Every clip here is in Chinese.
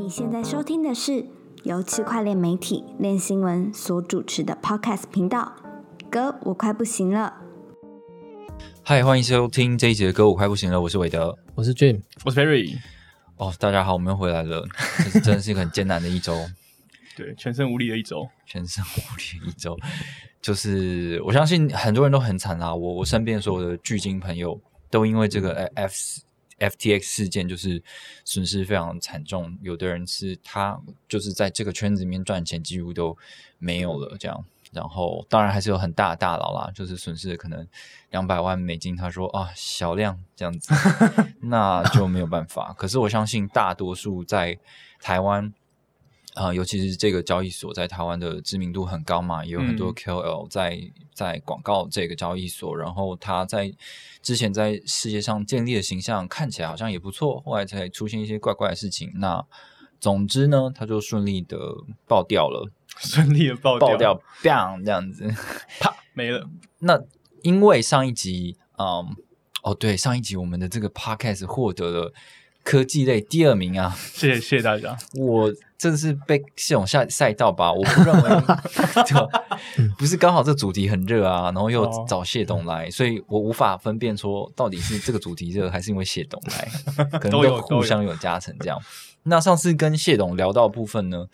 你现在收听的是由区块链媒体链新闻所主持的 Podcast 频道。哥，我快不行了。嗨，欢迎收听这一节的歌，我快不行了。我是韦德，我是 Jim，我是 Perry。哦，大家好，我们又回来了。这是真的是一个很艰难的一周，对，全身无力的一周，全身无力的一周。就是我相信很多人都很惨啦，我我身边所有的巨金朋友都因为这个 F FTX 事件就是损失非常惨重。有的人是他就是在这个圈子里面赚钱几乎都没有了，这样。然后当然还是有很大的大佬啦，就是损失可能两百万美金。他说啊，小量这样子，那就没有办法。可是我相信大多数在台湾。啊，尤其是这个交易所在台湾的知名度很高嘛，也有很多 KOL 在在广告这个交易所，然后他在之前在世界上建立的形象看起来好像也不错，后来才出现一些怪怪的事情。那总之呢，他就顺利的爆掉了，顺利的爆爆掉，bang 这样子，啪没了。那因为上一集，嗯，哦对，上一集我们的这个 podcast 获得了科技类第二名啊，谢谢谢谢大家，我。这是被系统下赛道吧？我不认为，不是刚好这主题很热啊，然后又找谢董来，所以我无法分辨说到底是这个主题热还是因为谢董来，可能都互相有加成这样。那上次跟谢董聊到部分呢，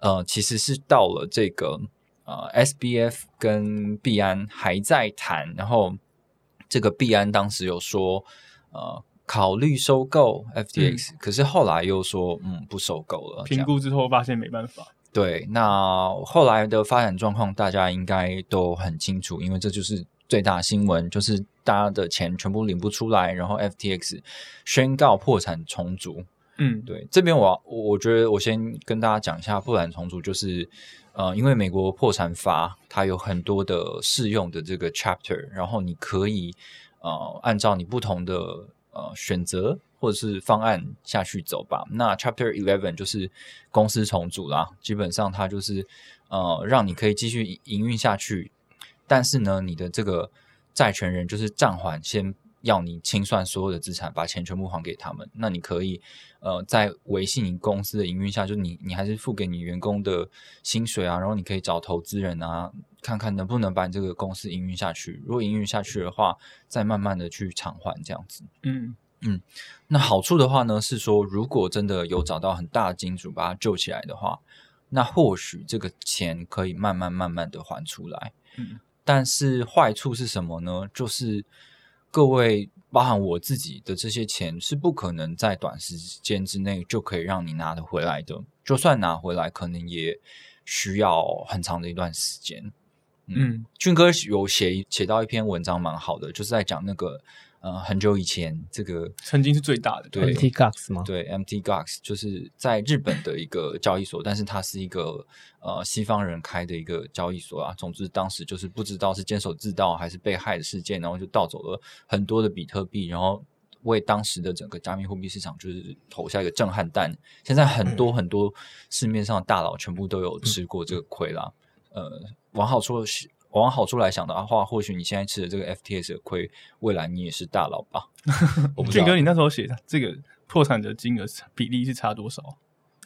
呃，其实是到了这个呃，SBF 跟币安还在谈，然后这个币安当时有说呃。考虑收购 FTX，可是后来又说，嗯，不收购了。评估之后发现没办法。对，那后来的发展状况大家应该都很清楚，因为这就是最大新闻，就是大家的钱全部领不出来，然后 FTX 宣告破产重组。嗯，对，这边我我觉得我先跟大家讲一下破产重组，就是呃，因为美国破产法它有很多的适用的这个 chapter，然后你可以呃按照你不同的。呃，选择或者是方案下去走吧。那 Chapter Eleven 就是公司重组啦，基本上它就是呃，让你可以继续营运下去，但是呢，你的这个债权人就是暂缓，先要你清算所有的资产，把钱全部还给他们。那你可以呃，在维系你公司的营运下，就是你你还是付给你员工的薪水啊，然后你可以找投资人啊。看看能不能把你这个公司营运下去。如果营运下去的话，再慢慢的去偿还这样子。嗯嗯。那好处的话呢，是说如果真的有找到很大的金主把它救起来的话，那或许这个钱可以慢慢慢慢的还出来。嗯。但是坏处是什么呢？就是各位，包含我自己的这些钱是不可能在短时间之内就可以让你拿得回来的。就算拿回来，可能也需要很长的一段时间。嗯，俊哥有写写到一篇文章，蛮好的，就是在讲那个呃，很久以前这个曾经是最大的对 MT Gox 吗？对 MT Gox 就是在日本的一个交易所，但是它是一个呃西方人开的一个交易所啊。总之当时就是不知道是坚守自盗还是被害的事件，然后就盗走了很多的比特币，然后为当时的整个加密货币市场就是投下一个震撼弹。现在很多很多市面上的大佬全部都有吃过这个亏啦。呃，往好处往好处来想的话，或许你现在吃的这个 FTS 的亏，未来你也是大佬吧？俊哥，你那时候写的这个破产的金额比例是差多少？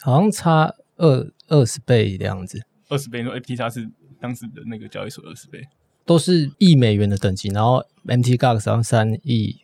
好像差二二十倍的样子。二十倍，因为 FTX 是当时的那个交易所二十倍，都是亿美元的等级。然后 MT GOX 好像三亿、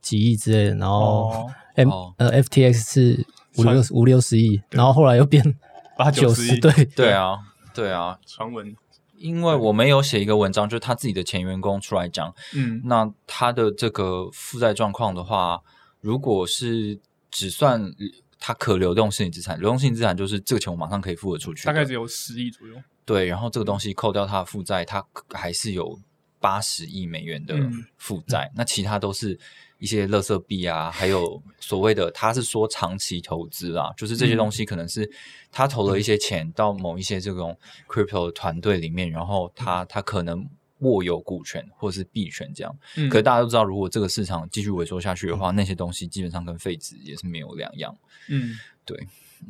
几亿之类的。然后 M 呃 FTX 是五六五六十亿，然后后来又变八九十亿。对对啊。对啊，传闻，因为我没有写一个文章，就是他自己的前员工出来讲，嗯，那他的这个负债状况的话，如果是只算他可流动性资产，流动性资产就是这个钱我马上可以付得出去，大概只有十亿左右。对，然后这个东西扣掉他的负债，他还是有八十亿美元的负债，那其他都是。一些垃圾币啊，还有所谓的，他是说长期投资啊，就是这些东西可能是他投了一些钱到某一些这种 crypto 团队里面，然后他他可能握有股权或者是币权这样。嗯，可是大家都知道，如果这个市场继续萎缩下去的话，那些东西基本上跟废纸也是没有两样。嗯，对，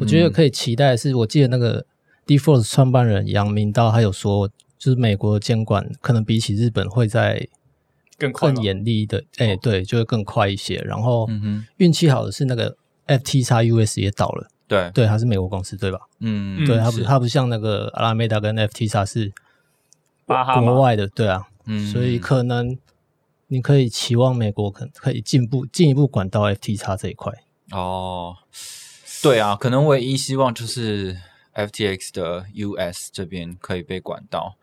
我觉得可以期待的是，我记得那个 Default 创办人杨明道他有说，就是美国监管可能比起日本会在。更更严厉的，哎，对，就会更快一些。然后运气好的是那个 FT x US 也倒了，对对，它是美国公司，对吧？嗯，对，它不是它不像那个阿拉梅达跟 FTX 是巴哈马国外的，对啊，嗯所以可能你可以期望美国可可以进步进一步管到 FTX 这一块。哦，对啊，可能唯一希望就是 FTX 的 US 这边可以被管到。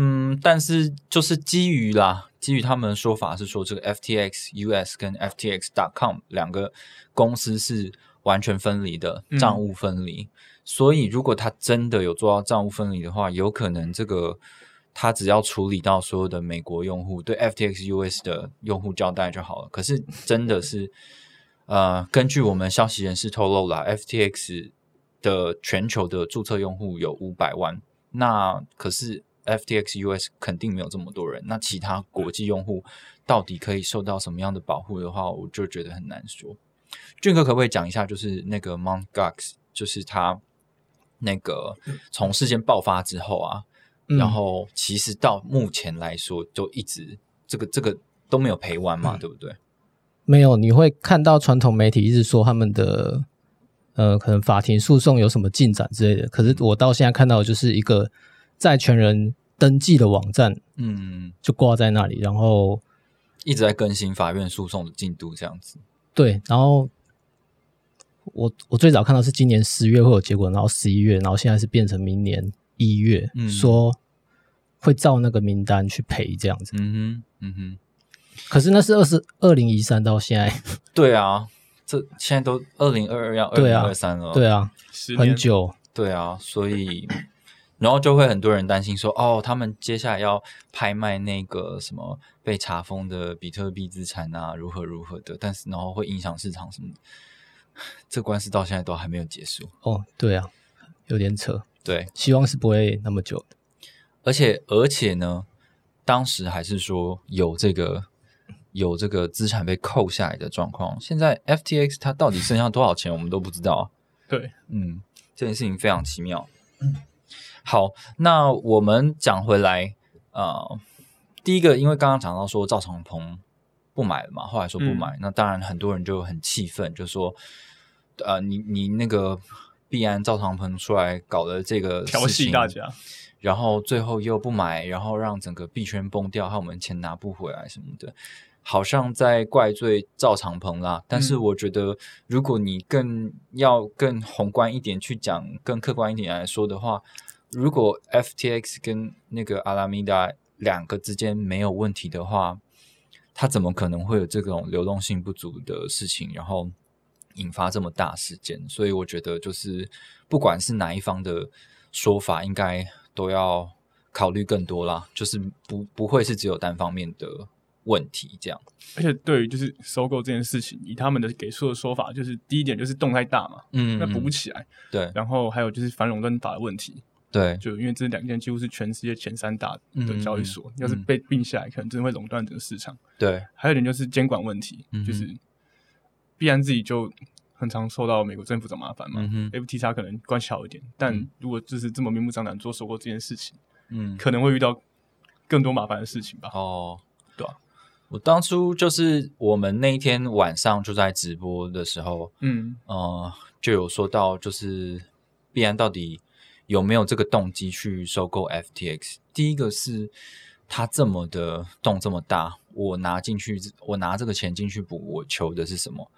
嗯，但是就是基于啦，基于他们的说法是说，这个 FTX US 跟 FTX.com 两个公司是完全分离的，嗯账务分离。所以，如果他真的有做到账务分离的话，有可能这个他只要处理到所有的美国用户对 FTX US 的用户交代就好了。可是，真的是呃，根据我们消息人士透露啦，FTX 的全球的注册用户有五百万，那可是 FTX US 肯定没有这么多人。那其他国际用户到底可以受到什么样的保护的话，我就觉得很难说。俊哥可不可以讲一下，就是那个 Mount Gox，就是他那个从事件爆发之后啊，嗯然后其实到目前来说，就一直这个这个都没有赔完嘛，对不对？没有，你会看到传统媒体一直说他们的呃，可能法庭诉讼有什么进展之类的。可是我到现在看到的就是一个债权人登记的网站嗯，就挂在那里，然后一直在更新法院诉讼的进度，这样子。对，然后我我最早看到是今年十月会有结果，然后十一月，然后现在是变成明年一月，嗯说会照那个名单去赔这样子。嗯哼，嗯哼，可是那是二十二零一三到现在，对啊，这现在都二零二二要二零二三了，对啊，很久。对啊，所以然后就会很多人担心说，哦，他们接下来要拍卖那个什么被查封的比特币资产啊，如何如何的，但是然后会影响市场什么的。这官司到现在都还没有结束，哦，对啊，有点扯，对，希望是不会那么久的。而且而且呢，当时还是说有这个有这个资产被扣下来的状况。现在 FTX 它到底剩下多少钱，我们都不知道啊。对，嗯，这件事情非常奇妙。好，那我们讲回来，呃，第一个，因为刚刚讲到说赵长鹏不买了嘛，后来说不买，那当然很多人就很气愤，就说，呃，你你那个必安赵长鹏出来搞的这个调戏大家，然后最后又不买，然后让整个币圈崩掉，害我们钱拿不回来什么的，好像在怪罪赵长鹏啦。但是嗯我觉得，如果你更要更宏观一点去讲，更客观一点来说的话，如果 FTX 跟那个阿拉米达两个之间没有问题的话，它怎么可能会有这种流动性不足的事情，然后引发这么大事件？所以我觉得，就是不管是哪一方的说法，应该都要考虑更多啦，就是不不会是只有单方面的问题这样。而且对于就是收购这件事情，以他们的给出的说法，就是第一点就是动太大嘛，嗯那补不起来，对然后还有就是反垄断法的问题，对，就因为这两件几乎是全世界前三大的交易所，嗯要是被并下来，可能真的会垄断整个市场。对，还有一点就是监管问题，嗯就是必然自己就很常受到美国政府找麻烦嘛。嗯 FTX 可能关系好一点，但嗯。如果就是这么明目张胆做收购这件事情，嗯，可能会遇到更多麻烦的事情吧。哦，对啊。我当初就是我们那一天晚上就在直播的时候，嗯，呃，就有说到，就是必然到底有没有这个动机去收购 FTX？第一个是它这么的动这么大，我拿进去，我拿这个钱进去补，我求的是什么？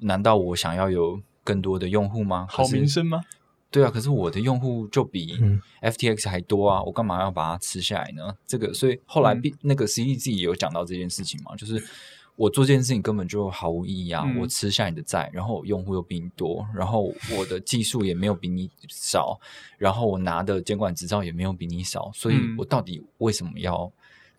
难道我想要有更多的用户吗？好名声吗？对啊，可是我的用户就比嗯 FTX 还多啊，我干嘛要把它吃下来呢？这个，所以后来嗯、那个 C E 自己有讲到这件事情嘛，就是我做这件事情根本就毫无意义啊，嗯我吃下你的债，然后用户又比你多，然后我的技术也没有比你少，然后我拿的监管执照也没有比你少，所以嗯我到底为什么要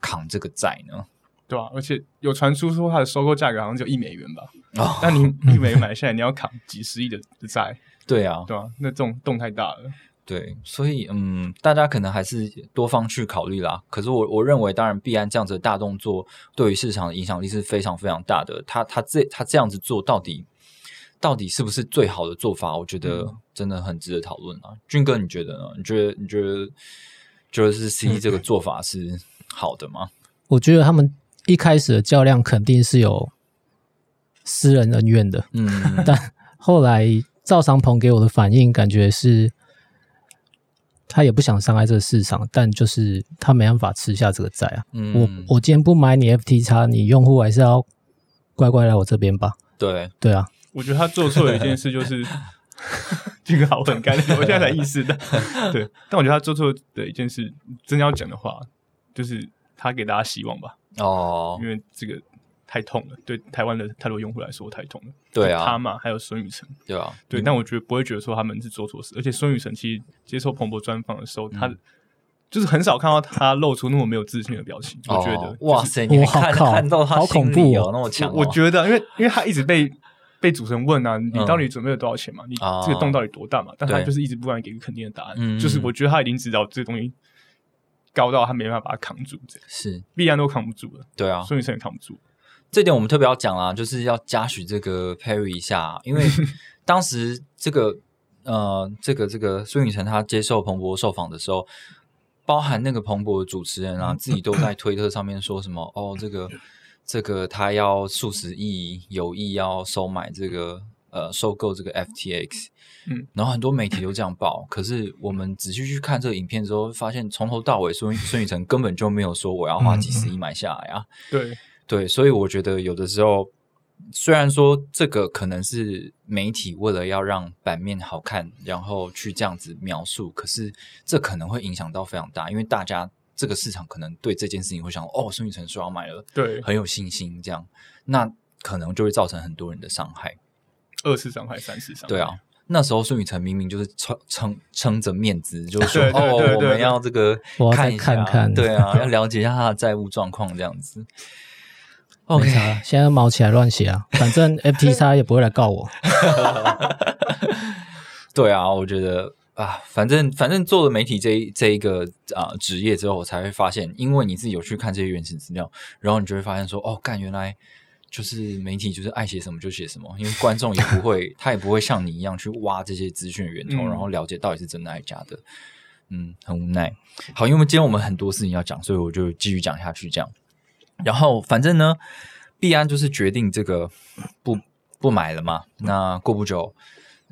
扛这个债呢？对啊、而且有传出说它的收购价格好像就一美元吧，哦，那你 一美元买下来，你要扛几十亿的的债，对啊，对啊、那这种动太大了。对，所以嗯，大家可能还是多方去考虑啦。可是我我认为，当然必安这样子的大动作对于市场的影响力是非常非常大的。他他这他这样子做，到底到底是不是最好的做法？我觉得真的很值得讨论啊。俊哥，你觉得呢？你觉得你觉得觉得是 C 这个做法是好的吗？我觉得他们一开始的较量肯定是有私人恩怨的，嗯，但后来赵长鹏给我的反应，感觉是他也不想伤害这个市场，但就是他没办法吃下这个债啊。嗯，我我今天不买你 FT 叉，你用户还是要乖乖来我这边吧。对，对啊，我觉得他做错了一件事就是，这个好很干，我现在才意识到。对，但我觉得他做错的一件事，真的要讲的话，就是他给大家希望吧，哦因，为这个太痛了，对台湾的太多用户来说太痛了。对啊。他嘛，还有孙雨晨，对啊，对，但我觉得不会觉得说他们是做错事，而且孙雨晨其实接受彭博专访的时候，嗯。他就是很少看到他露出那么没有自信的表情。我觉得。哦，哇就是塞，你还看看到他好恐心里怖哦哦那么强哦，我我觉得，因为因为他一直被被主持人问啊，你嗯到底准备了多少钱嘛？你啊这个洞到底多大嘛？但他就是一直不敢给个肯定的答案。嗯。就是我觉得他已经知道这个东西高到他没办法把它扛住，这样。是，必然都扛不住了，对啊，孙雨晨也扛不住。这点我们特别要讲啦，就是要嘉许这个 Perry 一下，因为 当时这个呃，这个这个孙宇晨他接受彭博受访的时候，包含那个彭博的主持人啊，自己都在推特上面说什么哦，这个这个他要数十亿有意要收买这个呃收购这个 FTX，嗯，然后很多媒体都这样报，可是我们仔细去看这个影片之后，发现从头到尾孙孙宇晨根本就没有说我要花几十亿买下来啊。对，对，所以我觉得有的时候，虽然说这个可能是媒体为了要让版面好看，然后去这样子描述，可是这可能会影响到非常大，因为大家这个市场可能对这件事情会想，哦，孙宇晨说要买了，对，很有信心，这样，那可能就会造成很多人的伤害。二次伤害、三次伤害。对啊，那时候孙宇晨明明就是撑撑撑着面子，就是说哦，我们要这个看一下，看看对啊，要了解一下他的债务状况，这样子。OK，现在毛起来乱写啊，反正 FT 叉也不会来告我。对啊，我觉得啊，反正反正做了媒体这一这一个啊、职业之后，我才会发现，因为你自己有去看这些原始资料，然后你就会发现说，哦，干，原来就是媒体就是爱写什么就写什么，因为观众也不会，他也不会像你一样去挖这些资讯源头，嗯然后了解到底是真的还是假的。嗯，很无奈。好，因为今天我们很多事情要讲，所以我就继续讲下去。这样，然后反正呢，币安就是决定这个不不买了嘛。那过不久，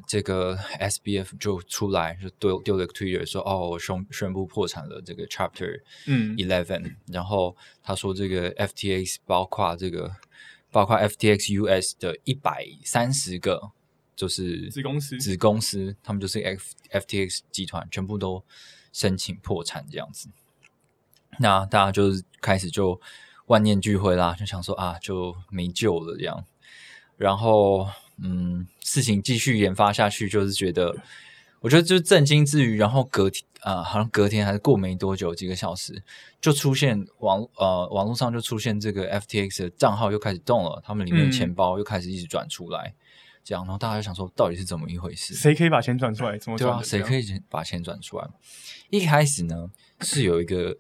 这个 SBF 就出来就丢丢了个 Twitter 说：“哦，我宣宣布破产了，这个 Chapter 嗯 Eleven。”然后他说，这个 FTX 包括这个包括 FTX US 的一百三十个就是子公司子公司，他们就是 F FTX 集团，全部都申请破产这样子。那大家就是开始就万念俱灰啦，就想说啊，就没救了这样。然后，嗯，事情继续研发下去，就是觉得，我觉得就是震惊之余，然后隔天啊、好像隔天还是过没多久，几个小时，就出现网呃网络上就出现这个 FTX 的账号又开始动了，他们里面钱包又开始一直转出来，这样，然后大家就想说，到底是怎么一回事？谁可以把钱转出来？怎么对啊，谁可以把钱转出来？一开始呢，是有一个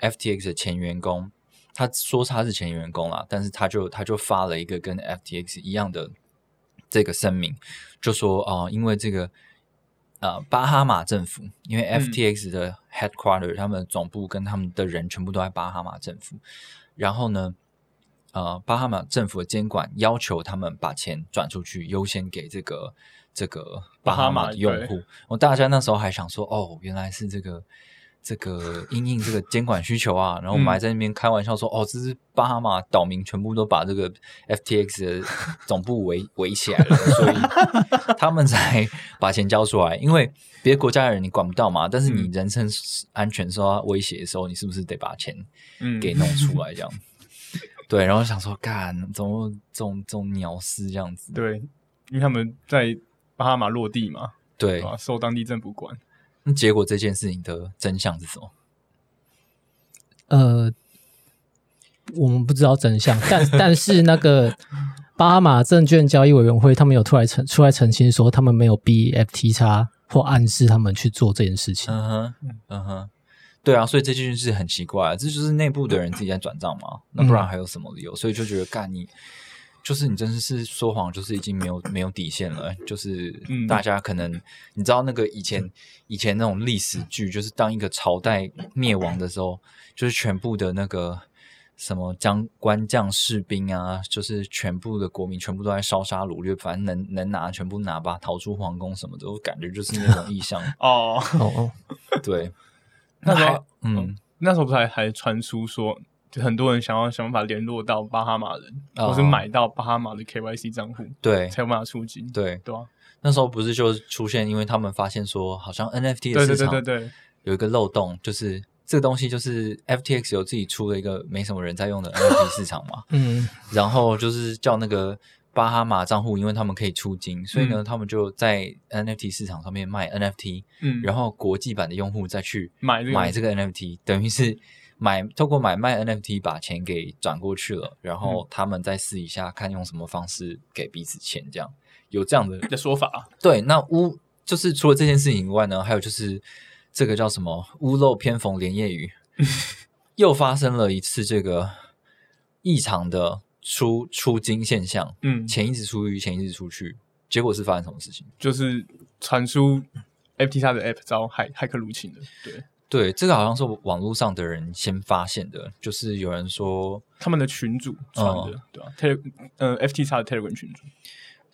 FTX 的前员工，他说他是前员工啦，但是他就他就发了一个跟 FTX 一样的这个声明，就说啊、呃因为这个呃巴哈马政府，因为 FTX 的 headquarter，、他们总部跟他们的人全部都在巴哈马政府，然后呢。呃，巴哈马政府的监管要求他们把钱转出去，优先给这个这个巴哈马的用户。我大家那时候还想说，哦，原来是这个这个因应这个监管需求啊，然后我们还在那边开玩笑说，哦，这是巴哈马岛民全部都把这个 FTX 的总部围 围起来了，所以 他们才把钱交出来。因为别的国家的人你管不到嘛，但是你嗯人身安全受到威胁的时候，你是不是得把钱嗯给弄出来这样？对，然后想说，干，怎么这种这种鸟事这样子？对，因为他们在巴哈马落地嘛，对？受当地政府管。那结果这件事情的真相是什么？呃，我们不知道真相，但 但是那个巴哈马证券交易委员会，他们有出来澄出来澄清说，他们没有逼 FT 叉或暗示他们去做这件事情。嗯哼，嗯哼，对啊，所以这件事很奇怪，这就是内部的人自己在转账嘛，那不然还有什么理由？所以就觉得干你。就是你真的是说谎，就是已经没有没有底线了。就是嗯大家可能你知道那个以前以前那种历史剧，就是当一个朝代灭亡的时候，就是全部的那个什么将官将士兵啊，就是全部的国民全部都在烧杀掳掠，反正能能拿全部拿吧，逃出皇宫什么的，我感觉就是那种意象。哦，对，那时候嗯，那时候不是还还传出说，就很多人想要想办法联络到巴哈马人，哦或是买到巴哈马的 KYC 账户，对。才有办法出金。对，对啊，那时候不是就出现，因为他们发现说，好像 NFT 的市场对对对，有一个漏洞，就是这个东西就是 FTX 有自己出了一个没什么人在用的 NFT 市场嘛，嗯，然后就是叫那个巴哈马账户，因为他们可以出金，所以呢，嗯。他们就在 NFT 市场上面卖 NFT，嗯，然后国际版的用户再去买买这个 NFT，等于是买透过买卖 NFT 把钱给转过去了，然嗯。后他们再试一下看用什么方式给彼此钱，这样有这样的的说法，对，那屋就是除了这件事情以外呢，还有就是这个叫什么“屋漏偏逢连夜雨 ”，又发生了一次这个异常的出出金现象，嗯，钱一直出去，钱一直出去，结果是发生什么事情？就是传出 FT 它的 App 遭骇骇客入侵了，对，对，这个好像是网络上的人先发现的，就是有人说，他们的群主传哦的，对吧、t e 呃 FT x 的 Telegram 群主，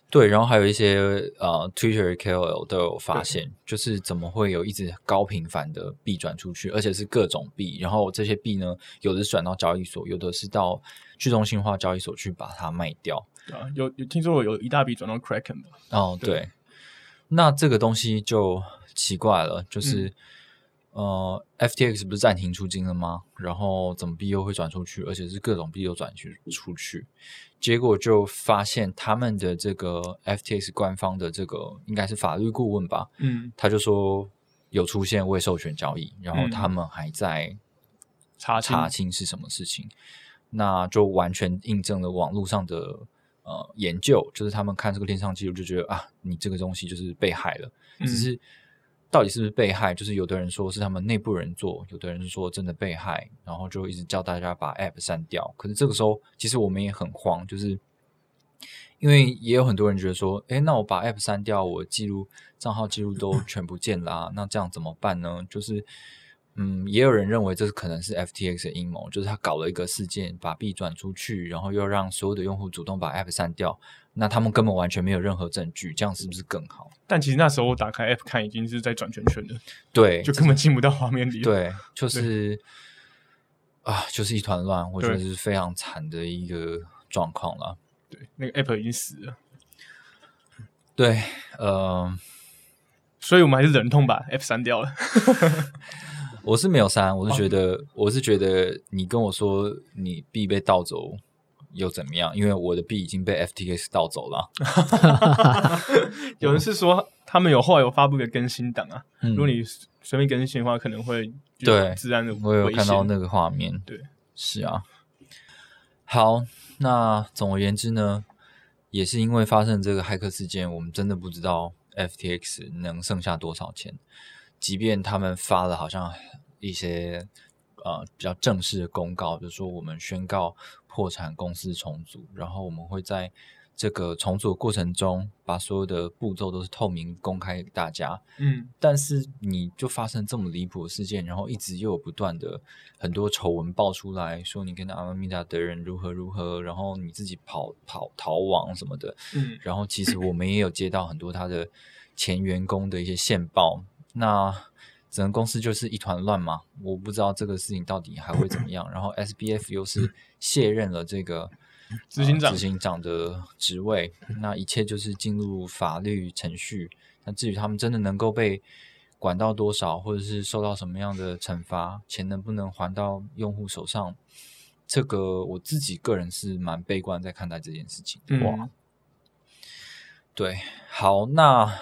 对，然后还有一些呃 Twitter KOL 都有发现，就是怎么会有一直高频繁的币转出去，而且是各种币，然后这些币呢，有的是转到交易所，有的是到去中心化交易所去把它卖掉。对啊，有有听说有一大笔转到 Kraken 吧？哦，对。对，那这个东西就奇怪了，就是、呃，FTX 不是暂停出金了吗？然后怎么币又会转出去，而且是各种币都转去出去，结果就发现他们的这个 FTX 官方的这个应该是法律顾问吧，嗯，他就说有出现未授权交易，然后嗯。他们还在查查清是什么事情，那就完全印证了网络上的呃研究，就是他们看这个链上记录就觉得啊，你这个东西就是被害了，嗯。只是到底是不是被害，就是有的人说是他们内部人做，有的人是说真的被害，然后就一直叫大家把 App 删掉。可是这个时候，其实我们也很慌，就是因为也有很多人觉得说，诶，那我把 App 删掉，我记录账号记录都全不见啦、那这样怎么办呢？就是。嗯，也有人认为这是可能是 FTX 的阴谋，就是他搞了一个事件，把币转出去，然后又让所有的用户主动把 App 删掉，那他们根本完全没有任何证据，这样是不是更好？但其实那时候我打开 App 看，已经是在转圈圈了，对，就根本进不到画面里。，对，就是啊，就是一团乱，我觉得是非常惨的一个状况了。对，那个 App 已经死了，对，呃，所以我们还是忍痛把 App 删掉了。我是没有删，我是觉得，我是觉得你跟我说你币被盗走又怎么样？因为我的币已经被 FTX 盗走了。有人是说他们有后来有发布一个更新档啊，嗯如果你随便更新的话，可能会具对有治安的我有看到那个画面，对，是啊。好，那总而言之呢，也是因为发生这个骇客事件，我们真的不知道 FTX 能剩下多少钱。即便他们发了好像一些呃比较正式的公告，就说我们宣告破产公司重组，然后我们会在这个重组的过程中，把所有的步骤都是透明公开给大家。嗯，但是你就发生这么离谱的事件，然后一直又有不断的很多丑闻爆出来，说你跟阿拉米达的人如何如何，然后你自己跑跑逃亡什么的，嗯。然后其实我们也有接到很多他的前员工的一些线报，那整个公司就是一团乱嘛，我不知道这个事情到底还会怎么样。然后 SBF 又是卸任了这个 执行长呃执行长的职位，那一切就是进入法律程序。那至于他们真的能够被管到多少，或者是受到什么样的惩罚，钱能不能还到用户手上，这个我自己个人是蛮悲观在看待这件事情的。哇，嗯对，好，那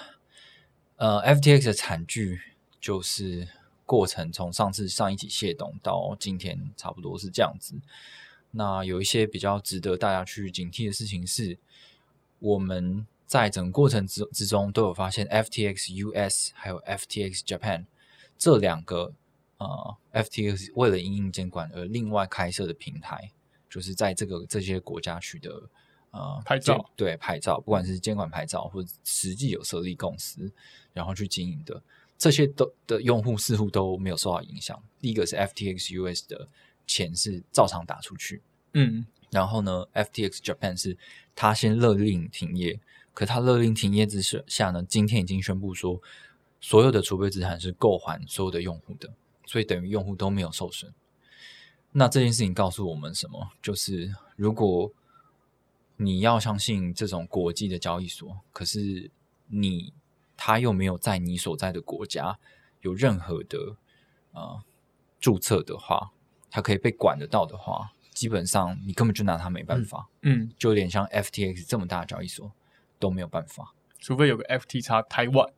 呃，FTX 的惨剧就是过程从上次上一起械动到今天，差不多是这样子。那有一些比较值得大家去警惕的事情是，我们在整个过程之之中都有发现，FTX US 还有 FTX Japan 这两个呃 FTX 为了因应监管而另外开设的平台，就是在这个这些国家取得呃牌照对牌照，不管是监管牌照或者实际有设立公司，然后去经营的，这些都的用户似乎都没有受到影响。第一个是 FTX US 的钱是照常打出去，嗯然后呢，FTX Japan 是他先勒令停业，可他勒令停业之下呢，今天已经宣布说，所有的储备资产是够还所有的用户的，所以等于用户都没有受损。那这件事情告诉我们什么？就是如果你要相信这种国际的交易所，可是你他又没有在你所在的国家有任何的呃注册的话，他可以被管得到的话，基本上你根本就拿他没办法，嗯，就有点像 FTX 这么大的交易所都没有办法。除非有个 FTX 台湾，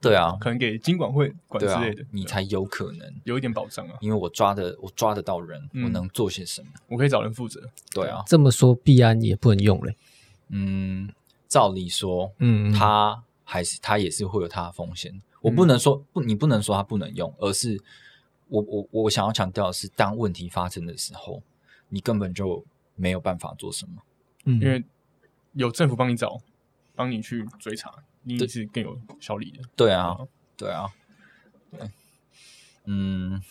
对啊，可能给金管会管之类的，，你才有可能，有一点保障啊。因为我抓的我抓得到人，嗯我能做些什么？我可以找人负责。对啊，这么说，币安也不能用嘞。嗯，照理说，嗯，嗯它还是它也是会有它的风险。我不能说不，你不能说它不能用，而是我我我想要强调的是，当问题发生的时候，你根本就没有办法做什么。嗯因为有政府帮你找，帮你去追查，你是更有效率的。对啊，对啊，对，嗯，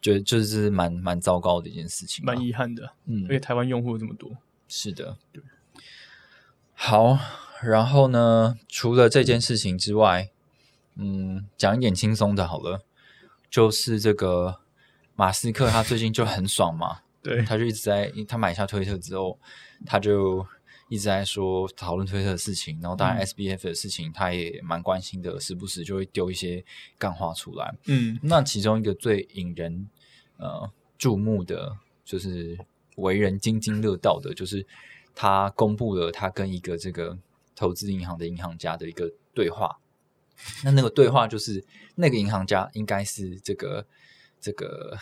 觉得就是蛮蛮糟糕的一件事情，蛮遗憾的，嗯而且台湾用户这么多，是的，好，然后呢，除了这件事情之外，嗯，讲一点轻松的好了，就是这个马斯克他最近就很爽嘛，对，他就一直在他买下推特之后，他就一直在说讨论推特的事情，然后当然嗯 SBF 的事情他也蛮关心的，时不时就会丢一些干话出来。嗯那其中一个最引人呃注目的，就是为人津津乐道的，就是他公布了他跟一个这个投资银行的银行家的一个对话。那那个对话就是那个银行家应该是这个这个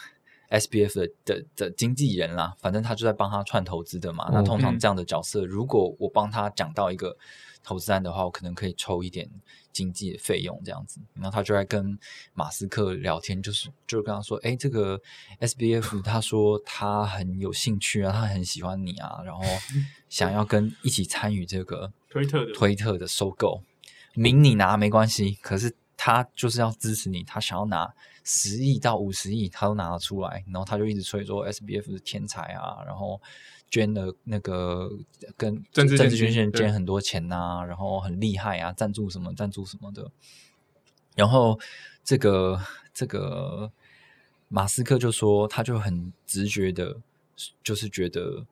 SBF 的的的经纪人啦，反正他就在帮他串投资的嘛。那通常嗯这样的角色，如果我帮他讲到一个投资案的话，我可能可以抽一点经济的费用这样子。然后他就在跟马斯克聊天，就是就是跟他说，哎，这个 SBF 他说他很有兴趣啊，他很喜欢你啊，然后 想要跟一起参与这个 推特的推特的收购，名你拿没关系，可是他就是要支持你，他想要拿十亿到五十亿，他都拿得出来，然后他就一直吹说 SBF 是天才啊，然后捐了那个跟政治政治捐献捐很多钱呐、然后很厉害啊，赞助什么赞助什么的，然后这个这个马斯克就说，他就很直觉的，就是觉得，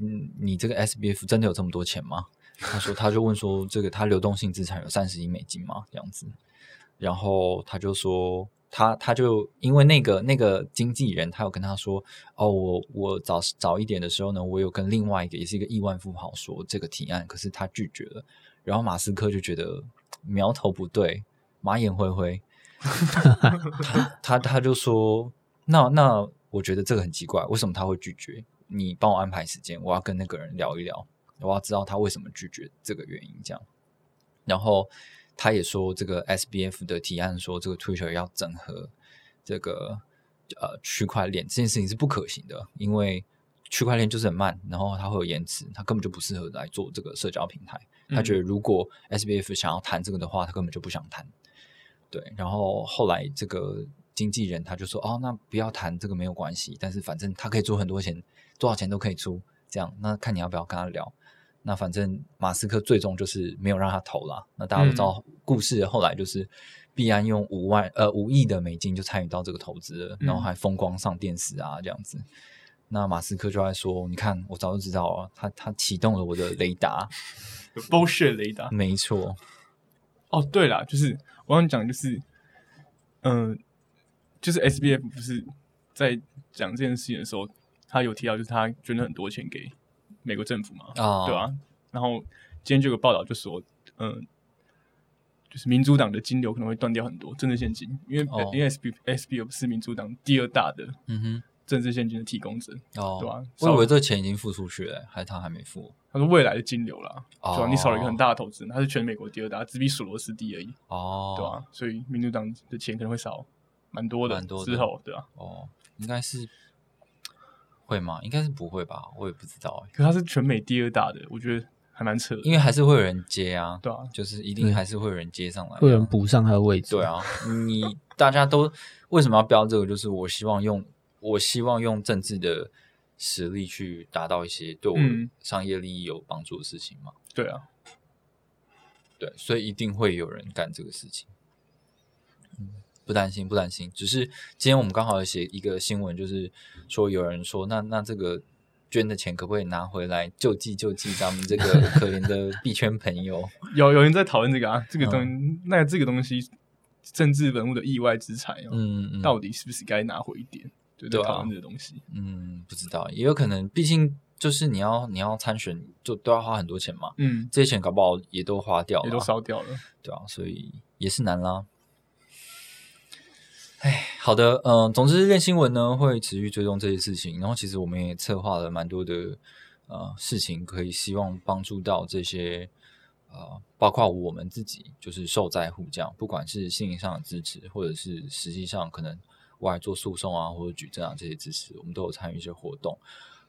嗯，你这个 SBF 真的有这么多钱吗？他说，他就问说，这个他流动性资产有三十亿美金吗？这样子，然后他就说，他他就因为那个那个经纪人，他有跟他说，哦，我我早早一点的时候呢，我有跟另外一个也是一个亿万富豪说这个提案，可是他拒绝了。然后马斯克就觉得苗头不对，马眼灰灰，他他他就说，那那我觉得这个很奇怪，为什么他会拒绝？你帮我安排时间，我要跟那个人聊一聊，我要知道他为什么拒绝这个原因。这样，然后他也说，这个 SBF 的提案说，这个 Twitter 要整合这个呃区块链这件事情是不可行的，因为区块链就是很慢，然后它会有延迟，它根本就不适合来做这个社交平台。他觉得如果 SBF 想要谈这个的话，他根本就不想谈。对，然后后来这个经纪人他就说：“哦，那不要谈这个没有关系，但是反正他可以出很多钱，多少钱都可以出，这样那看你要不要跟他聊。”那反正马斯克最终就是没有让他投了。那大家都知道故事后来就是币安用五万呃五亿的美金就参与到这个投资了，然后还风光上电视啊这样子。那马斯克就在说：“你看，我早就知道啊，他他启动了我的雷达。有 bullshit 雷达”。没错，哦，对了，就是我想讲，就是嗯、就是 SBF 不是在讲这件事情的时候，他有提到，就是他捐了很多钱给美国政府嘛，啊对吧、然后今天就有个报道就说，嗯、就是民主党的金流可能会断掉很多政治现金，因为、哦。因为 SB SBF 是民主党第二大的嗯哼。政治现金的提供者，哦，对吧我以为这钱已经付出去了，还是他还没付？他说未来的金流啦，哦。对吧、你少了一个很大的投资人，他是全美国第二大，只比索罗斯低而已，哦，对吧、所以民主党的钱可能会少蛮多的，蛮多的之后对吧、哦，应该是会吗？应该是不会吧，我也不知道哎，可是他是全美第二大的，我觉得还蛮扯的，因为还是会有人接啊，对啊就是一定还是会有人接上来啊，会有人补上他的位置。对，啊，你大家都为什么要标这个？就是我希望用我希望用政治的实力去达到一些对我嗯商业利益有帮助的事情嘛。对啊，对，所以一定会有人干这个事情。嗯，不担心，不担心。只是今天我们刚好有写一个新闻，就是说有人说，那那这个捐的钱可不可以拿回来救济救济咱们这个 可怜的币圈朋友？有有人在讨论这个啊，这个东西，那这个东西，政治人物的意外之财哦，嗯嗯，到底是不是该拿回一点？就在对啊讨论这个东西。嗯，不知道，也有可能，毕竟就是你要你要参选，就都要花很多钱嘛。嗯，这些钱搞不好也都花掉了，也都烧掉了。对啊，所以也是难啦。哎，好的，嗯、总之练新闻呢会持续追踪这些事情，然后其实我们也策划了蛮多的呃事情，可以希望帮助到这些呃，包括我们自己就是受灾户这样，不管是心灵上的支持，或者是实际上可能我来做诉讼啊或者举证啊这些支持，我们都有参与一些活动。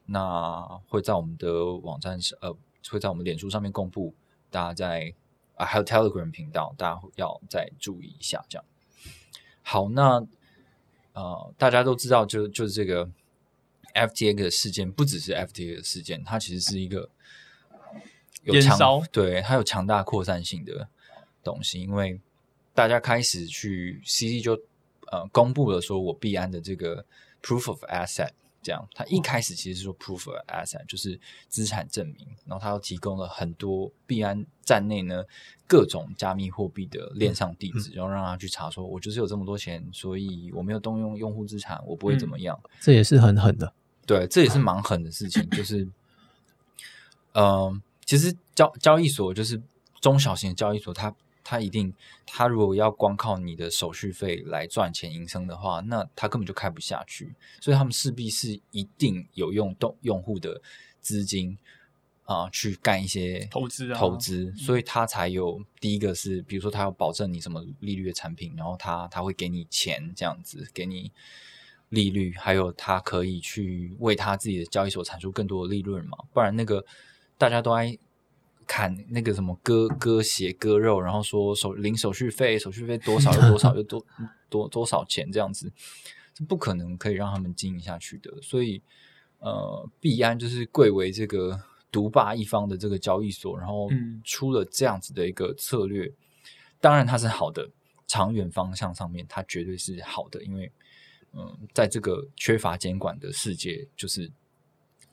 那会在我们的网站上，呃，会在我们脸书上面公布，大家在啊还有 Telegram 频道，大家要再注意一下。这样好，那呃，大家都知道就，就是这个 FTX 的事件，不只是 FTX 的事件，它其实是一个有强对它有强大扩散性的东西，因为大家开始去 CC 就呃公布了说我币安的这个 proof of asset，这样，他一开始其实是说 proof of asset 就是资产证明，然后他又提供了很多币安站内呢各种加密货币的链上地址，然后让他去查说，我就是有这么多钱，所以我没有动用用户资产，我不会怎么样。这也是很狠的。对，这也是蛮狠的事情，就是，嗯、其实交交易所就是中小型的交易所，它它一定，他如果要光靠你的手续费来赚钱营生的话，那他根本就开不下去，所以他们势必是一定有用动用户的资金啊、去干一些投资啊投资，所以他才有第一个是，比如说他要保证你什么利率的产品，然后他他会给你钱这样子，给你利率，还有他可以去为他自己的交易所产出更多的利润嘛，不然那个大家都爱砍那个什么割割血割肉，然后说手零手续费，手续费多少 又多少又多多多少钱这样子，这不可能可以让他们经营下去的。所以呃，币安就是贵为这个独霸一方的这个交易所，然后嗯出了这样子的一个策略，当然它是好的，长远方向上面它绝对是好的，因为嗯，在这个缺乏监管的世界，就是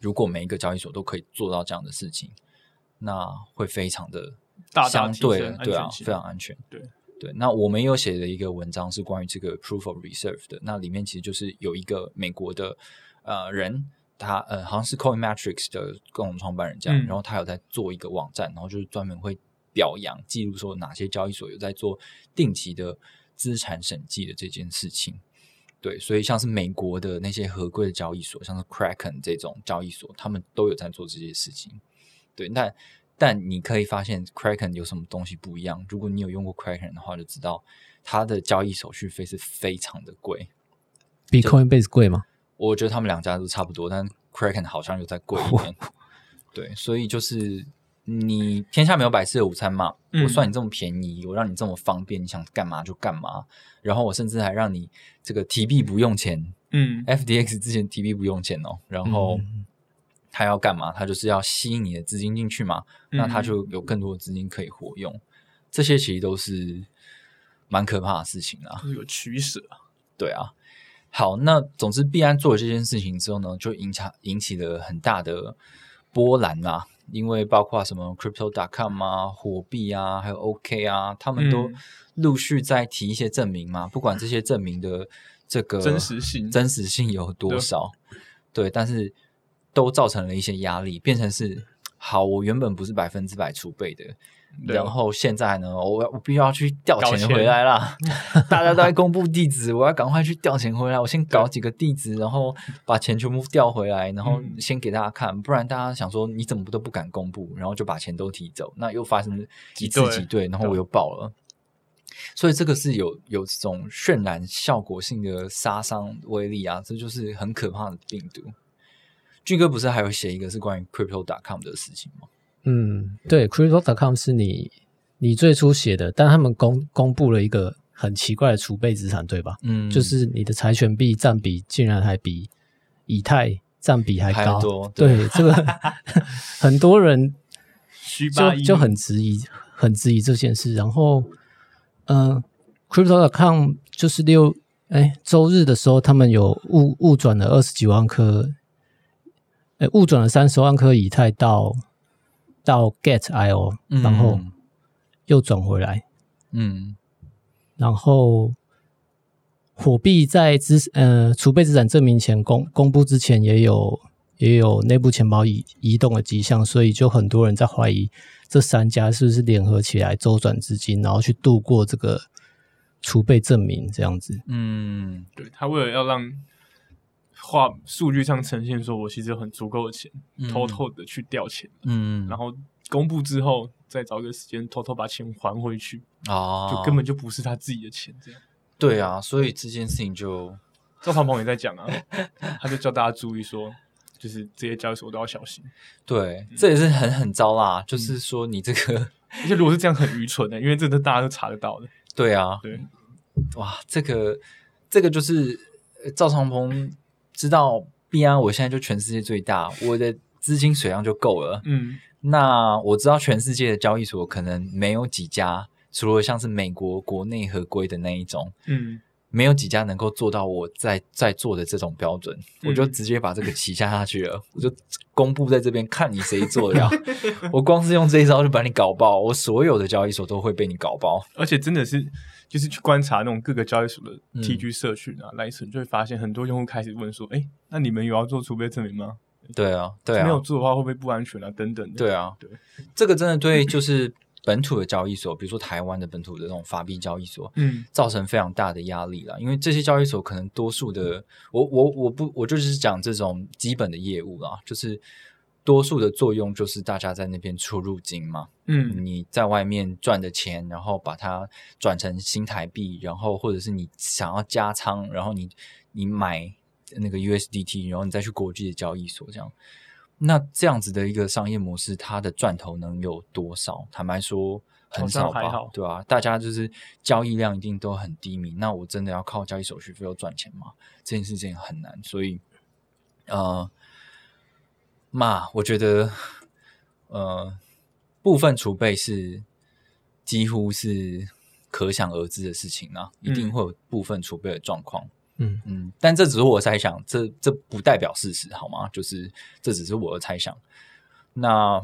如果每一个交易所都可以做到这样的事情，那会非常的相对对啊非常安全。对对，那我们有写了一个文章是关于这个 proof of reserve 的，那里面其实就是有一个美国的呃人，他呃好像是 coinmatrics 的共同创办人这样，嗯然后他有在做一个网站，然后就是专门会表扬记录说哪些交易所有在做定期的资产审计的这件事情。对，所以像是美国的那些合规的交易所，像是 Kraken 这种交易所，他们都有在做这些事情。对，但但你可以发现 Kraken 有什么东西不一样。如果你有用过 Kraken 的话，就知道它的交易手续费是非常的贵。比 Coinbase 贵吗？我觉得他们两家都差不多，但 Kraken 好像又在贵一点。对，所以就是你天下没有白吃的午餐嘛。嗯我算你这么便宜，我让你这么方便，你想干嘛就干嘛。然后我甚至还让你这个提币不用钱嗯，，FDX 之前提币不用钱哦。然后嗯他要干嘛？他就是要吸引你的资金进去嘛。那他嗯就有更多的资金可以活用。这些其实都是蛮可怕的事情啊。有取舍啊。对啊，好，那总之币安做了这件事情之后呢，就引起引起了很大的波澜啦。因为包括什么 Crypto.com 啊、火币啊，还有 OK 啊，他们都嗯陆续在提一些证明嘛。不管这些证明的这个真实性真实性有多少，对，但是都造成了一些压力，变成是好，我原本不是百分之百储备的，然后现在呢，我我必须要去调钱回来啦。大家都在公布地址，我要赶快去调钱回来。我先搞几个地址，然后把钱全部调回来，然后嗯先给大家看，不然大家想说你怎么都不敢公布，然后就把钱都提走，那又发生一次对挤兑，然后我又爆了。所以这个是有有这种渲染效果性的杀伤威力啊，这就是很可怕的病毒。俊哥不是还有写一个是关于 crypto.com 的事情吗？嗯，对，Crypto.com 是你你最初写的，但他们公公布了一个很奇怪的储备资产，对吧？嗯，就是你的财权币占比竟然还比以太占比还高，对这个 很多人就就很质疑，很质疑这件事。然后，嗯、c r y p t o c o m 就是六哎周日的时候，他们有误误转了二十几万颗，哎误转了三十万颗以太到到 Get IO，嗯。然后又转回来，嗯。然后火币在资呃储备资产证明前公公布之前，也有也有内部钱包移移动的迹象，所以就很多人在怀疑这三家是不是联合起来周转资金，然后去度过这个储备证明这样子。嗯。对他为了要让画数据上呈现说我其实有很足够的钱，嗯偷偷的去调钱，嗯，然后公布之后再找一个时间偷偷把钱还回去，啊，就根本就不是他自己的钱。这样，对啊，所以这件事情就赵长鹏也在讲啊，他就叫大家注意说，就是这些交易所都要小心。对，这也是很很糟啦。就是说你这个，而且如果是这样，很愚蠢的，因为这都大家都查得到的。对啊，对，哇，这个这个就是呃赵长鹏知道币安，我现在就全世界最大，我的资金水量就够了。嗯，那我知道全世界的交易所可能没有几家，除了像是美国国内合规的那一种，嗯，没有几家能够做到我在在做的这种标准，嗯我就直接把这个旗下下去了，我就公布在这边，看你谁做得了。我光是用这一招就把你搞爆，我所有的交易所都会被你搞爆。而且真的是，就是去观察那种各个交易所的嗯 TG 社群啊、来存，就会发现很多用户开始问说：“哎，那你们有要做储备证明吗？对啊，对啊，没有做的话会不会不安全啊？等等的。”对啊，对，这个真的对就是本土的交易所，比如说台湾的本土的这种法币交易所，嗯造成非常大的压力啦。因为这些交易所可能多数的，我我我不我就是讲这种基本的业务啦，就是多数的作用就是大家在那边出入金嘛，嗯你在外面赚的钱，然后把它转成新台币，然后或者是你想要加仓，然后你你买那个 USDT，然后你再去国际的交易所这样。那这样子的一个商业模式，它的赚头能有多少？坦白说，很少吧对吧、大家就是交易量一定都很低迷，那我真的要靠交易手续费又赚钱吗？这件事情很难，所以呃，嘛，我觉得呃，部分储备是几乎是可想而知的事情啊，一定嗯会有部分储备的状况。嗯嗯，但这只是我猜想，这这不代表事实，好吗？就是这只是我的猜想。那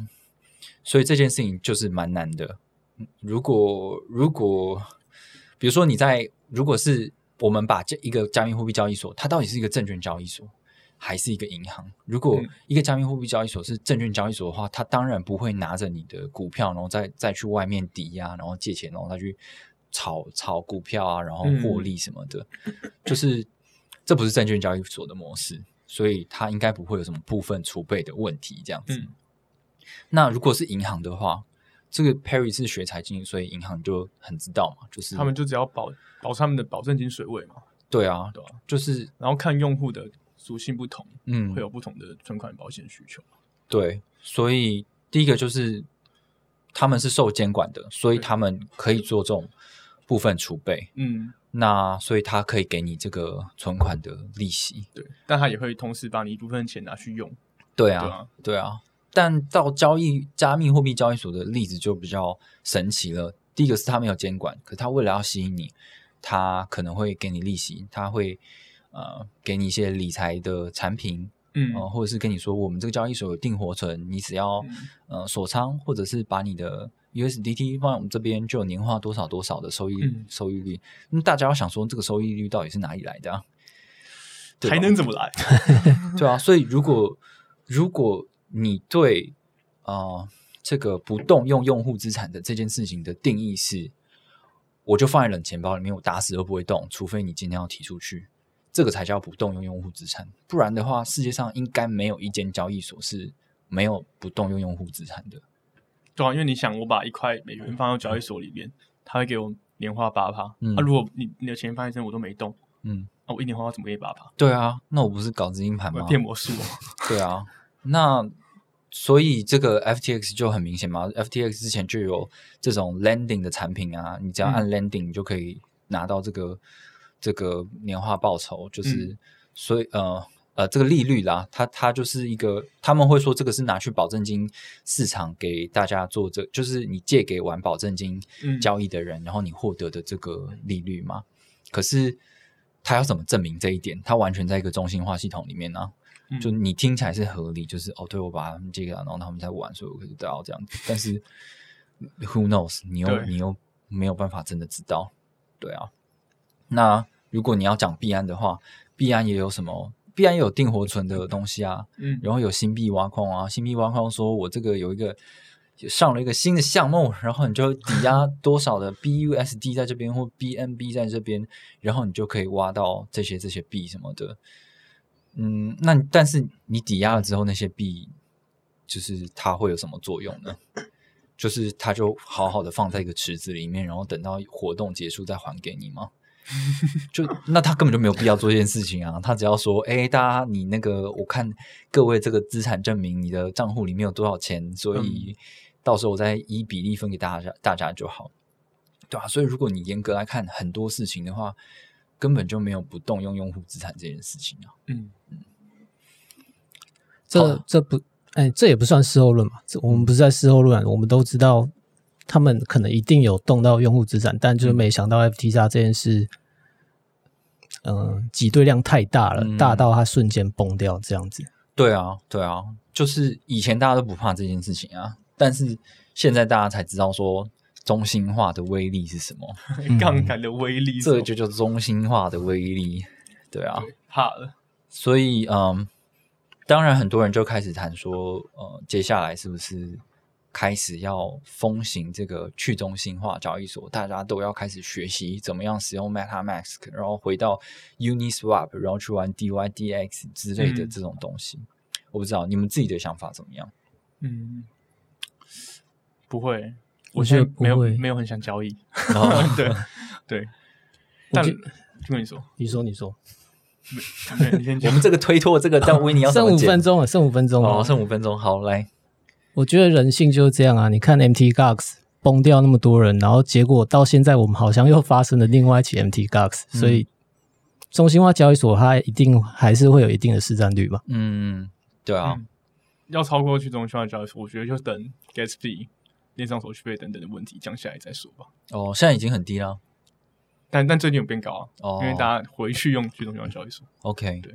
所以这件事情就是蛮难的。嗯如果如果比如说你在，如果是我们把这一个加密货币交易所，它到底是一个证券交易所还是一个银行？如果嗯一个加密货币交易所是证券交易所的话，它当然不会拿着你的股票，然后再再去外面抵押，然后借钱，然后再去炒炒股票啊，然后获利什么的。就是这不是证券交易所的模式，所以它应该不会有什么部分储备的问题这样子。嗯那如果是银行的话，这个 Perry 是学财经，所以银行就很知道嘛，就是他们就只要保保他们的保证金水位嘛，对啊，对啊？就是然后看用户的属性不同，嗯会有不同的存款保险需求。对，所以第一个就是他们是受监管的，所以他们可以做这种部分储备，嗯，那所以他可以给你这个存款的利息。对，但他也会同时把你一部分钱拿去用。对啊，对啊对啊。但到交易加密货币交易所的例子就比较神奇了。第一个是他没有监管，可他为了要吸引你，他可能会给你利息，他会呃给你一些理财的产品，嗯呃，或者是跟你说我们这个交易所有定活存，你只要、嗯呃锁仓，或者是把你的 USDT 放在我们这边，就有年化多少多少的收益、嗯收益率。那大家要想说，这个收益率到底是哪里来的、啊？还能怎么来？对啊，所以如果如果你对呃这个不动用用户资产的这件事情的定义是，我就放在冷钱包里面，我打死都不会动，除非你今天要提出去，这个才叫不动用用户资产。不然的话，世界上应该没有一间交易所是没有不动用用户资产的。对啊，因为你想，我把一块美元放到交易所里面，他会给我年化八趴。嗯啊，如果你你的钱放在这我都没动，嗯，那我一年花怎么给你八趴？对啊，那我不是搞资金盘吗？我骗魔术哦。对啊，那所以这个 FTX 就很明显嘛，FTX 之前就有这种 lending 的产品啊，你只要按 lending 你就可以拿到这个这个年化报酬，就是、嗯所以呃呃这个利率啦，它它就是一个他们会说这个是拿去保证金市场给大家做这，就是你借给完保证金嗯交易的人，然后你获得的这个利率嘛。可是他要怎么证明这一点？他完全在一个中心化系统里面呢、嗯就你听起来是合理，就是哦，对我把他们借给他，然后他们在玩，所以我可以得到这样子。但是 who knows？你又你又没有办法真的知道，对啊。那如果你要讲币安的话，币安也有什么？币安也有定活存的东西啊，嗯然后有新币挖矿啊，新币挖矿说我这个有一个上了一个新的项目，然后你就抵押多少的 BUSD 在这边或 BNB 在这边，然后你就可以挖到这些这些币什么的。嗯，那但是你抵押了之后，那些币就是它会有什么作用呢？就是它就好好的放在一个池子里面，然后等到活动结束再还给你吗？就那他根本就没有必要做这件事情啊！他只要说：“哎、大家，你那个我看各位这个资产证明，你的账户里面有多少钱，所以到时候我再依比例分给大家，大家就好，对啊，所以如果你严格来看很多事情的话，根本就没有不动用用户资产这件事情啊。嗯嗯这这不，哎，这也不算事后论嘛。这我们不是在事后论啊，我们都知道他们可能一定有动到用户资产，但就是没想到 FT 杀这件事，嗯、挤兑量太大了，嗯。大到它瞬间崩掉这样子。对啊，对啊，就是以前大家都不怕这件事情啊，但是现在大家才知道说中心化的威力是什么，杠杆的威力这就叫中心化的威力。对啊，对怕了，所以嗯，当然很多人就开始谈说，呃，接下来是不是开始要风行这个去中心化交易所？大家都要开始学习怎么样使用 MetaMask，然后回到 Uniswap，然后去玩 DYDX 之类的嗯这种东西。我不知道你们自己的想法怎么样？嗯，不会，我觉得现在没有没有很想交易，然后对对，但觉就跟你说，你说，你说，我们，这个推脱这个，但维尼要剩五分钟了，剩五分钟了。哦，剩五分钟，好来，我觉得人性就是这样啊！你看 MT Gox 崩掉那么多人，然后结果到现在我们好像又发生了另外一起 MT Gox，、所以中心化交易所它一定还是会有一定的市占率吧？嗯，对啊，嗯要超过去中心化交易所，我觉得就等 gas fee、链上手续费等等的问题降下来再说吧。哦，现在已经很低了。但但最近有变高啊，哦因为大家回去用去中心化交易所，OK，对，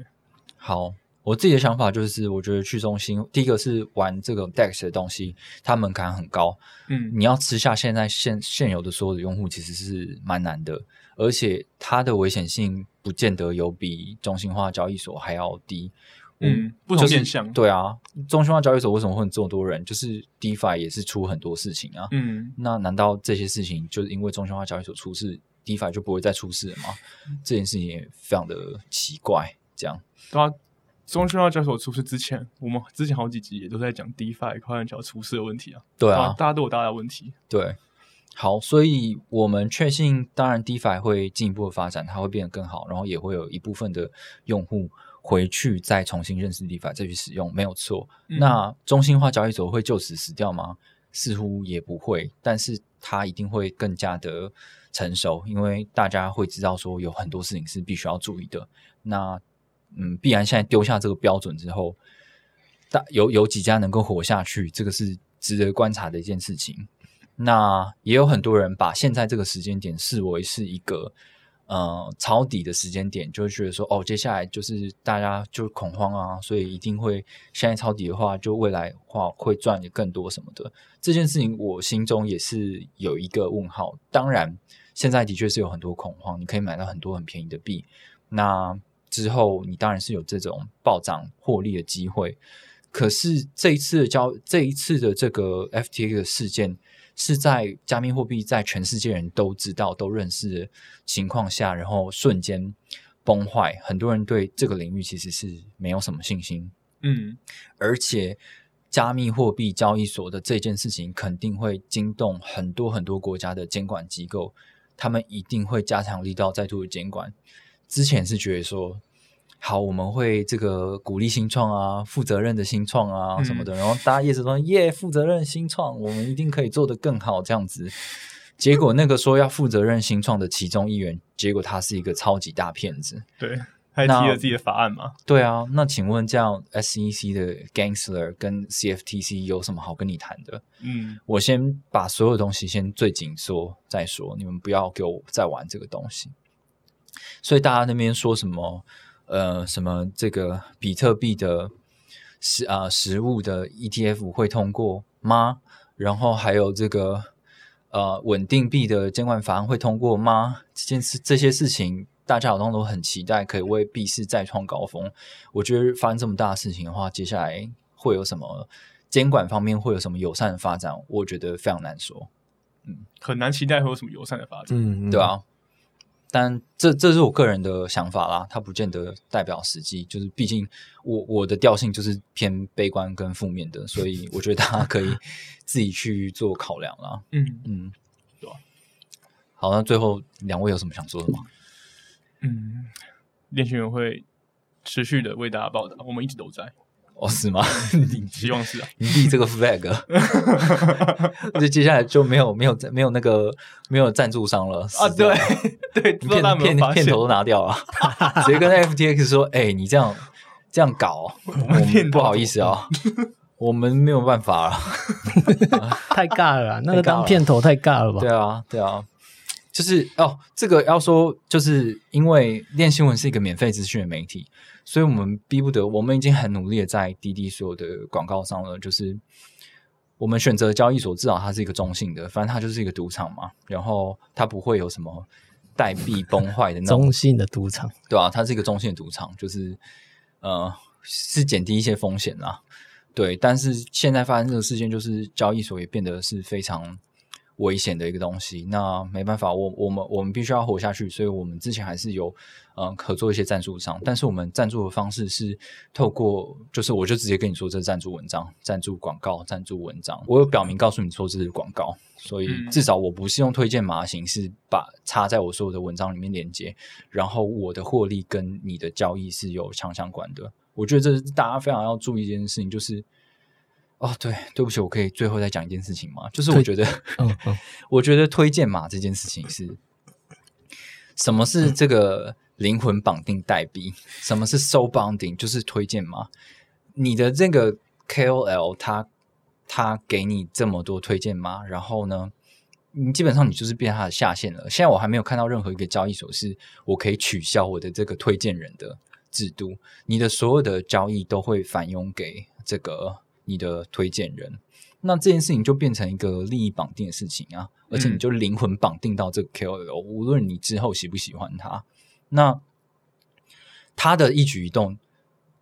好，我自己的想法就是，我觉得去中心，第一个是玩这个 DEX 的东西，它门槛很高，嗯你要吃下现在现现有的所有的用户，其实是蛮难的，而且它的危险性不见得有比中心化交易所还要低。嗯，不就是同面向，对啊，中心化交易所为什么会这么多人？就是 DeFi 也是出很多事情啊。嗯那难道这些事情就是因为中心化交易所出事，DeFi 就不会再出事了吗？这件事情也非常的奇怪。这样，对啊。中心化交易所出事之前，我们之前好几集也都在讲 DeFi 跨链桥出事的问题啊，对啊，大家都有大家的问题，对，好，所以我们确信，当然 DeFi 会进一步的发展，它会变得更好，然后也会有一部分的用户回去再重新认识 DeFi，再去使用，没有错。嗯那中心化交易所会就此死掉吗？似乎也不会，但是它一定会更加的成熟，因为大家会知道说有很多事情是必须要注意的。那嗯，必然现在丢下这个标准之后，大有有几家能够活下去，这个是值得观察的一件事情。那也有很多人把现在这个时间点视为是一个呃抄底的时间点，就会觉得说哦，接下来就是大家就恐慌啊，所以一定会现在抄底的话，就未来话会赚的更多什么的。这件事情我心中也是有一个问号。当然，现在的确是有很多恐慌，你可以买到很多很便宜的币。那之后你当然是有这种暴涨获利的机会。可是这一次的交这一次的这个 FTX 的事件，是在加密货币在全世界人都知道、都认识的情况下，然后瞬间崩坏。很多人对这个领域其实是没有什么信心，嗯而且加密货币交易所的这件事情肯定会惊动很多很多国家的监管机构，他们一定会加强力道，再度的监管。之前是觉得说，好，我们会这个鼓励新创啊，负责任的新创啊嗯什么的，然后大家一直说耶，负责任新创，我们一定可以做得更好，这样子。结果那个说要负责任新创的其中一员，结果他是一个超级大骗子。对，还提了自己的法案嘛？对啊，那请问这样 SEC 的 Gangster 跟 CFTC 有什么好跟你谈的？嗯，我先把所有东西先最紧缩再说，你们不要给我再玩这个东西。所以大家那边说什么呃什么这个比特币的实啊实物的 ETF 会通过吗？然后还有这个呃稳定币的监管法案会通过吗？这件事这些事情，大家好像都很期待，可以为币市再创高峰。我觉得发生这么大的事情的话，接下来会有什么监管方面会有什么友善的发展？我觉得非常难说。嗯很难期待会有什么友善的发展。嗯，对啊，但这这是我个人的想法啦，它不见得代表实际。就是毕竟我我的调性就是偏悲观跟负面的，所以我觉得大家可以 自己去做考量啦。嗯嗯，对啊好，那最后两位有什么想说的吗？嗯，练习员会持续的为大家报道，我们一直都在，哦，是吗？你希望是啊。你立这个 flag，就接下来就没有没有没有那个没有赞助商了啊，对对，片片？片头都拿掉了，直接跟 FTX 说：“哎、你这样这样搞，我们不好意思啊，我们没有办法了。太尬了，那个当片头太尬了吧？对啊，对啊，就是哦，这个要说，就是因为练新闻是一个免费资讯的媒体，所以我们逼不得，我们已经很努力的在滴滴所有的广告上了，就是我们选择交易所，至少它是一个中性的，反正它就是一个赌场嘛，然后它不会有什么代币崩坏的那种 中性的赌场，对啊，它是一个中性的赌场，就是呃是减低一些风险啦。对，但是现在发生这个事件，就是交易所也变得是非常危险的一个东西。那没办法，我我们我们必须要活下去，所以我们之前还是有嗯、呃合作一些赞助商，但是我们赞助的方式是透过，就是我就直接跟你说这是赞助文章、赞助广告、赞助文章，我有表明告诉你说这是广告，所以嗯至少我不是用推荐码的形式把插在我所有的文章里面连接，然后我的获利跟你的交易是有强相关的。我觉得这是大家非常要注意一件事情，就是哦，对，对不起，我可以最后再讲一件事情吗？就是我觉得，嗯嗯，我觉得推荐码这件事情是，什么是这个灵魂绑定代币？什么是 soul bonding？就是推荐码。你的这个 KOL 他他给你这么多推荐码，然后呢，你基本上你就是变他的下线了。现在我还没有看到任何一个交易所是我可以取消我的这个推荐人的制度，你的所有的交易都会反佣给这个你的推荐人。那这件事情就变成一个利益绑定的事情啊，而且你就灵魂绑定到这个 KOL，、无论你之后喜不喜欢他，那他的一举一动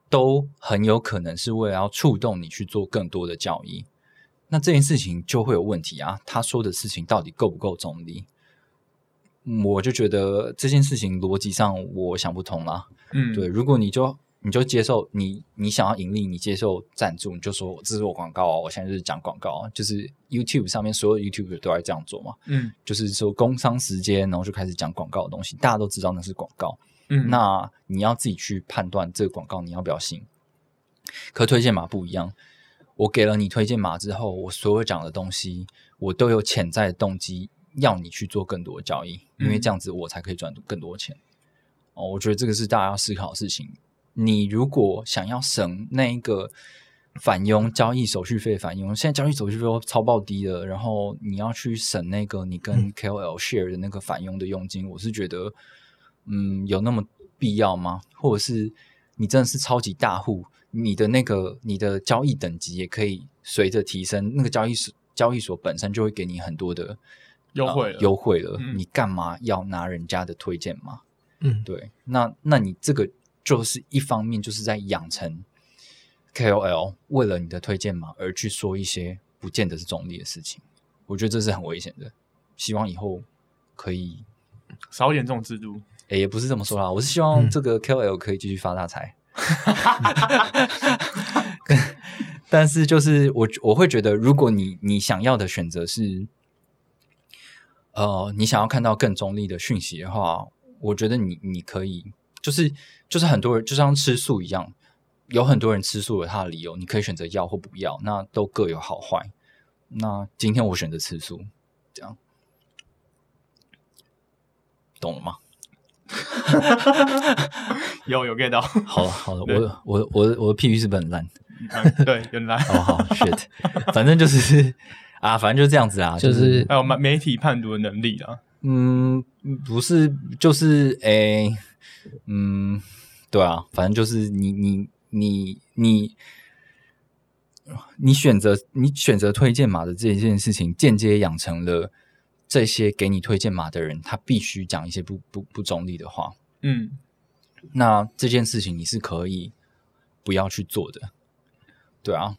都很有可能是为了要触动你去做更多的交易。那这件事情就会有问题啊！他说的事情到底够不够中立？嗯我就觉得这件事情逻辑上我想不通啦。嗯，对，如果你就你就接受你你想要盈利，你接受赞助，你就说这是我广告哦，我现在就是讲广告啊，就是 YouTube 上面所有 YouTube 都在这样做嘛，嗯就是说工商时间，然后就开始讲广告的东西，大家都知道那是广告，嗯，那你要自己去判断这个广告你要不要信。可推荐码不一样，我给了你推荐码之后，我所有讲的东西，我都有潜在的动机要你去做更多的交易，因为嗯这样子我才可以赚更多钱。哦，我觉得这个是大家要思考的事情。你如果想要省那一个返佣交易手续费返佣，现在交易手续费都超爆低的，然后你要去省那个你跟 KOL share 的那个返佣的佣金，我是觉得，嗯，有那么必要吗？或者是你真的是超级大户，你的那个你的交易等级也可以随着提升，那个交易所交易所本身就会给你很多的优惠了呃优惠了，嗯你干嘛要拿人家的推荐码？嗯，对，那那你这个就是一方面就是在养成 KOL 为了你的推荐码而去说一些不见得是中立的事情，我觉得这是很危险的。希望以后可以，少一点这种制度。诶也不是这么说啦，我是希望嗯这个 KOL 可以继续发大财。但是就是我我会觉得，如果你你想要的选择是，呃，你想要看到更中立的讯息的话，我觉得你你可以，就是就是很多人就像吃素一样，有很多人吃素有他的理由，你可以选择要或不要，那都各有好坏。那今天我选择吃素，这样懂了吗？有有 get 到，好了好了，对我我我我的譬喻是不是很烂？嗯对，原来哦好 shit，反正就是啊，反正就是这样子啊，就是还有媒媒体判读的能力啊，嗯，不是，就是诶、嗯，对啊，反正就是你你你你你选择你选择推荐码的这一件事情，间接养成了这些给你推荐码的人，他必须讲一些不不不中立的话。嗯，那这件事情你是可以不要去做的，对啊。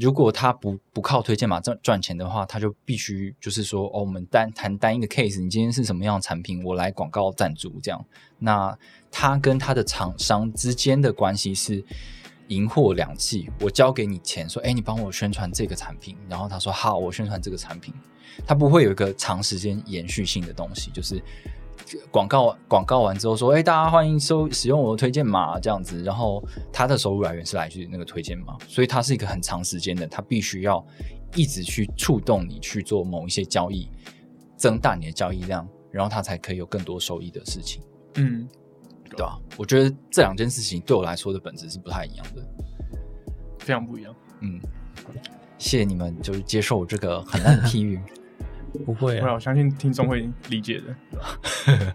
如果他不不靠推荐码赚赚钱的话，他就必须就是说，哦，我们单谈单一个 case，你今天是什么样的产品，我来广告赞助这样。那他跟他的厂商之间的关系是银货两讫，我交给你钱，说，哎，你帮我宣传这个产品，然后他说好，我宣传这个产品，他不会有一个长时间延续性的东西，就是广告广告完之后说，哎、大家欢迎收使用我的推荐码。这样子，然后他的收入来源是来自于那个推荐码，所以它是一个很长时间的，它必须要一直去触动你去做某一些交易，增大你的交易量，然后它才可以有更多收益的事情，嗯，对吧、我觉得这两件事情对我来说的本质是不太一样的，非常不一样。嗯，谢谢你们就是接受我这个很烂的譬喻。不会啊，不然我相信听众会理解的。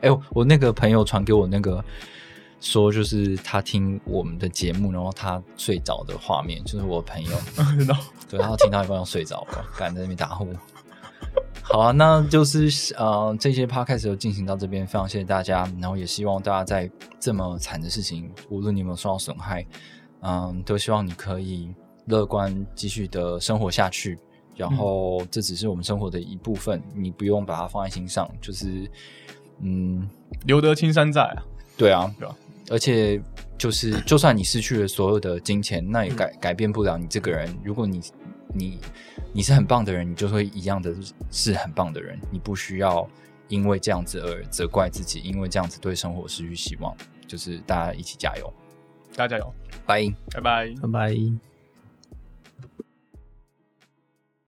哎、我那个朋友传给我那个说，就是他听我们的节目，然后他睡着的画面，就是我朋友，对，他听到一半要睡着了，赶在那边打呼。好啊，那就是呃，这些 podcast 就进行到这边，非常谢谢大家，然后也希望大家在这么惨的事情，无论你有没有受到损害，嗯，都希望你可以乐观继续的生活下去。然后这只是我们生活的一部分，你不用把它放在心上，就是嗯，留得青山在啊。对啊，对啊而且就是，就算你失去了所有的金钱，那也改改变不了你这个人。如果你你你是很棒的人，你就会一样的是很棒的人。你不需要因为这样子而责怪自己，因为这样子对生活失去希望。就是大家一起加油，大家加油，拜。拜拜。拜拜。